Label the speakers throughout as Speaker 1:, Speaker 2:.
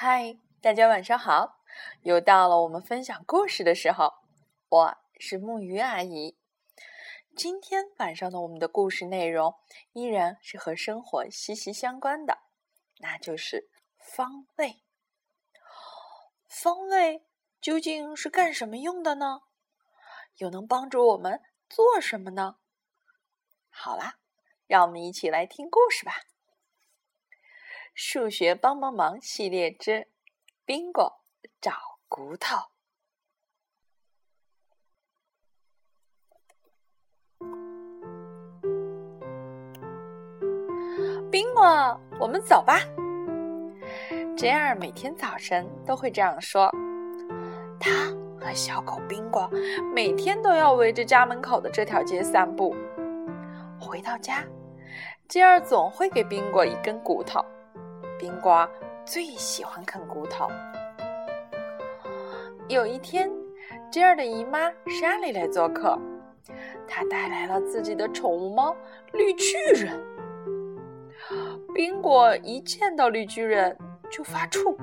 Speaker 1: 嗨，大家晚上好！又到了我们分享故事的时候，我是木鱼阿姨。今天晚上的我们的故事内容依然是和生活息息相关的，那就是方位。方位究竟是干什么用的呢？又能帮助我们做什么呢？好啦，让我们一起来听故事吧。数学帮帮忙系列之宾果找骨头。宾果，我们走吧。杰尔每天早晨都会这样说。他和小狗宾果每天都要围着家门口的这条街散步。回到家，杰尔总会给宾果一根骨头。宾果最喜欢啃骨头。有一天，吉尔的姨妈莎莉来做客，她带来了自己的宠物猫绿巨人。宾果一见到绿巨人就发怵，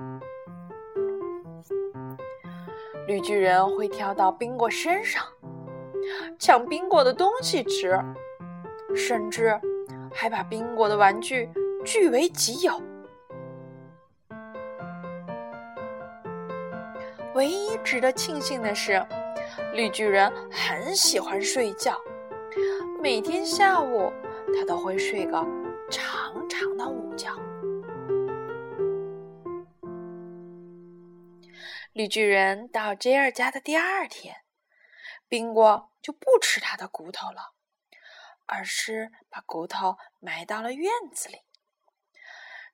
Speaker 1: 绿巨人会跳到宾果身上，抢宾果的东西吃，甚至还把宾果的玩具据为己有。唯一值得庆幸的是，绿巨人很喜欢睡觉。每天下午，他都会睡个长长的午觉。绿巨人到 J 二家的第二天，宾果就不吃他的骨头了，而是把骨头埋到了院子里。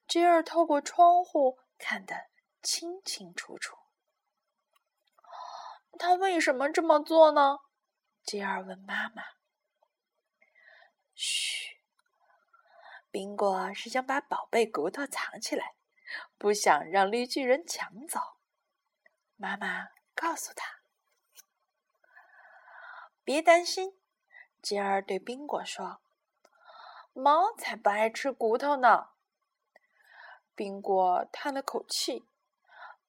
Speaker 1: J 二透过窗户看得清清楚楚。他为什么这么做呢？吉尔问妈妈。嘘，宾果是想把宝贝骨头藏起来，不想让绿巨人抢走。妈妈告诉他：“别担心。”吉尔对宾果说：“猫才不爱吃骨头呢。”宾果叹了口气。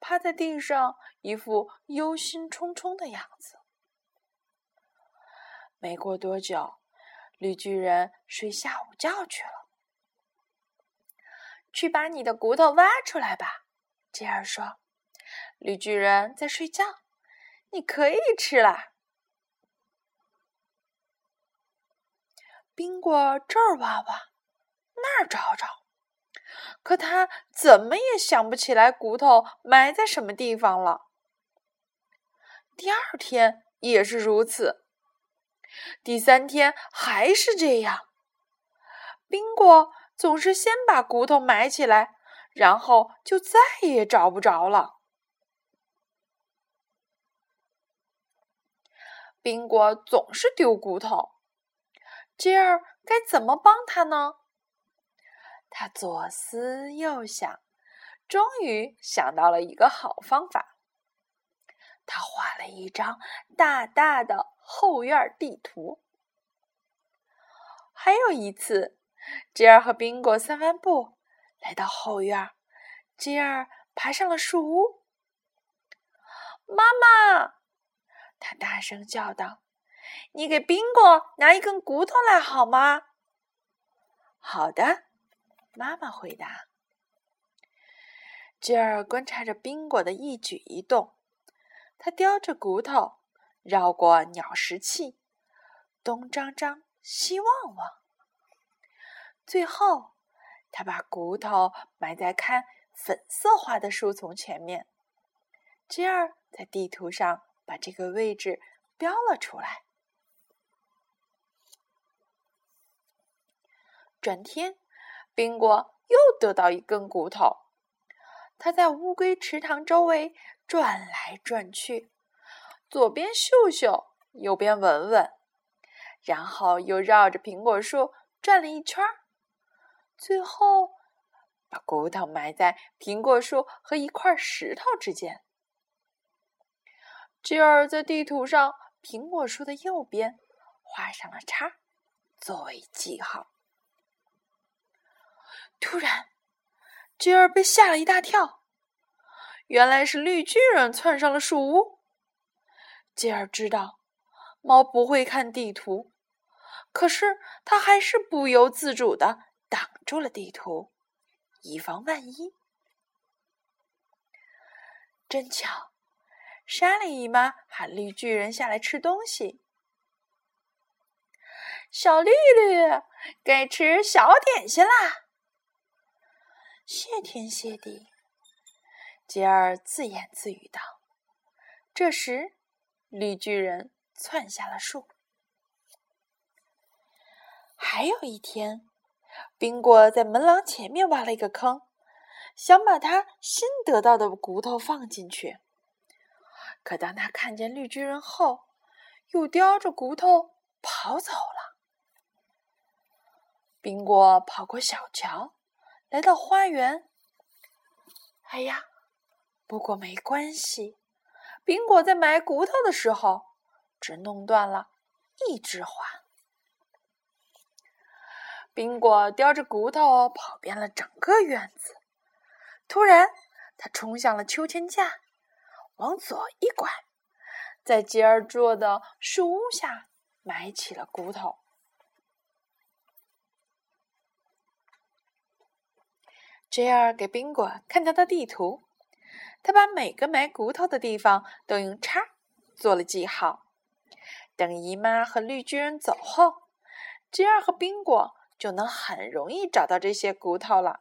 Speaker 1: 趴在地上，一副忧心忡忡的样子。没过多久，绿巨人睡下午觉去了。去把你的骨头挖出来吧，吉尔说。绿巨人在睡觉，你可以吃了。冰果这儿挖挖，那儿找找。可他怎么也想不起来骨头埋在什么地方了。第二天也是如此，第三天还是这样。宾果总是先把骨头埋起来，然后就再也找不着了。宾果总是丢骨头，杰儿该怎么帮他呢？他左思右想，终于想到了一个好方法。他画了一张大大的后院地图。还有一次，吉尔和宾果散完步，来到后院，吉尔爬上了树屋。妈妈，他大声叫道：“你给宾果拿一根骨头来好吗？”“好的。”妈妈回答：“吉尔观察着宾果的一举一动，他叼着骨头绕过鸟食器，东张张西望望。最后，他把骨头埋在看粉色花的树丛前面。吉尔在地图上把这个位置标了出来。转天。”宾果又得到一根骨头，他在乌龟池塘周围转来转去，左边嗅嗅，右边闻闻，然后又绕着苹果树转了一圈，最后把骨头埋在苹果树和一块石头之间。吉尔在地图上苹果树的右边画上了叉，作为记号。突然，吉尔被吓了一大跳。原来是绿巨人窜上了树屋。吉尔知道猫不会看地图，可是他还是不由自主的挡住了地图，以防万一。真巧，莎莉姨妈喊绿巨人下来吃东西。小绿绿，该吃小点心啦！谢天谢地，杰尔自言自语道。这时，绿巨人窜下了树。还有一天，宾果在门廊前面挖了一个坑，想把他新得到的骨头放进去。可当他看见绿巨人后，又叼着骨头跑走了。宾果跑过小桥，来到花园。哎呀，不过没关系。苹果在埋骨头的时候，只弄断了一枝花。宾果叼着骨头跑遍了整个院子。突然，他冲向了秋千架，往左一拐，在杰儿坐的树屋下埋起了骨头。杰尔给宾果看他的地图，他把每个埋骨头的地方都用叉做了记号。等姨妈和绿巨人走后，杰尔和宾果就能很容易找到这些骨头了。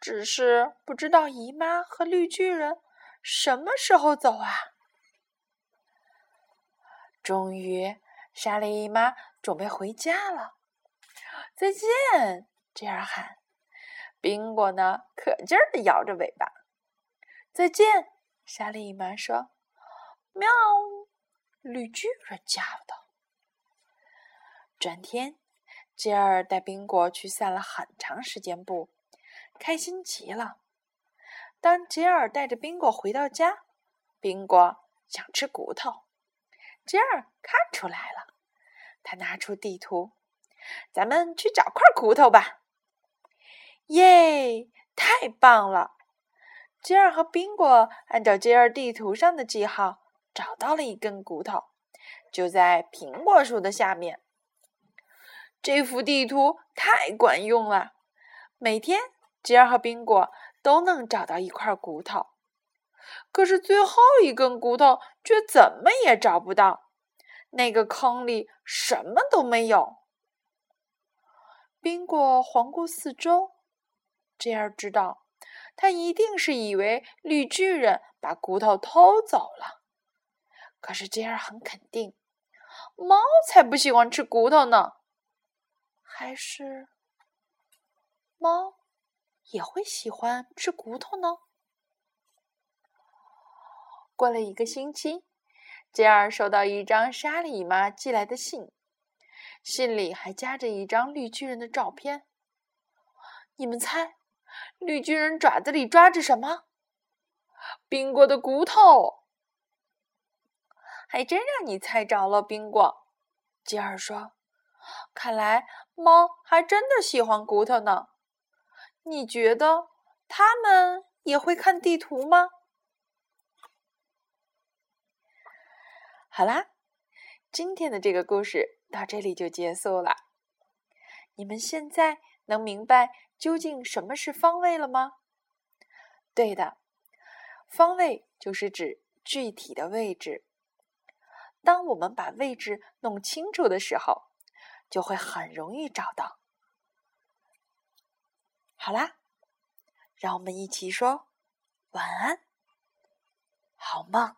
Speaker 1: 只是不知道姨妈和绿巨人什么时候走啊？终于，莎莉姨妈准备回家了。再见，杰尔喊。宾果呢，可劲儿的摇着尾巴。再见，莎莉姨妈说：“喵。”绿巨人叫道。转天，杰尔带宾果去散了很长时间步，开心极了。当杰尔带着宾果回到家，宾果想吃骨头。杰尔看出来了，他拿出地图：“咱们去找块骨头吧。”耶！太棒了！杰尔和宾果按照杰尔地图上的记号找到了一根骨头，就在苹果树的下面。这幅地图太管用了，每天杰尔和宾果都能找到一块骨头。可是最后一根骨头却怎么也找不到，那个坑里什么都没有。宾果环顾四周。杰尔知道，他一定是以为绿巨人把骨头偷走了。可是杰尔很肯定，猫才不喜欢吃骨头呢。还是猫也会喜欢吃骨头呢？过了一个星期，杰尔收到一张莎莉姨妈寄来的信，信里还夹着一张绿巨人的照片。你们猜？绿巨人爪子里抓着什么？冰果的骨头。还真让你猜着了，冰果。吉尔说：“看来猫还真的喜欢骨头呢。你觉得它们也会看地图吗？”好啦，今天的这个故事到这里就结束了。你们现在能明白？究竟什么是方位了吗？对的，方位就是指具体的位置。当我们把位置弄清楚的时候，就会很容易找到。好啦，让我们一起说晚安，好梦。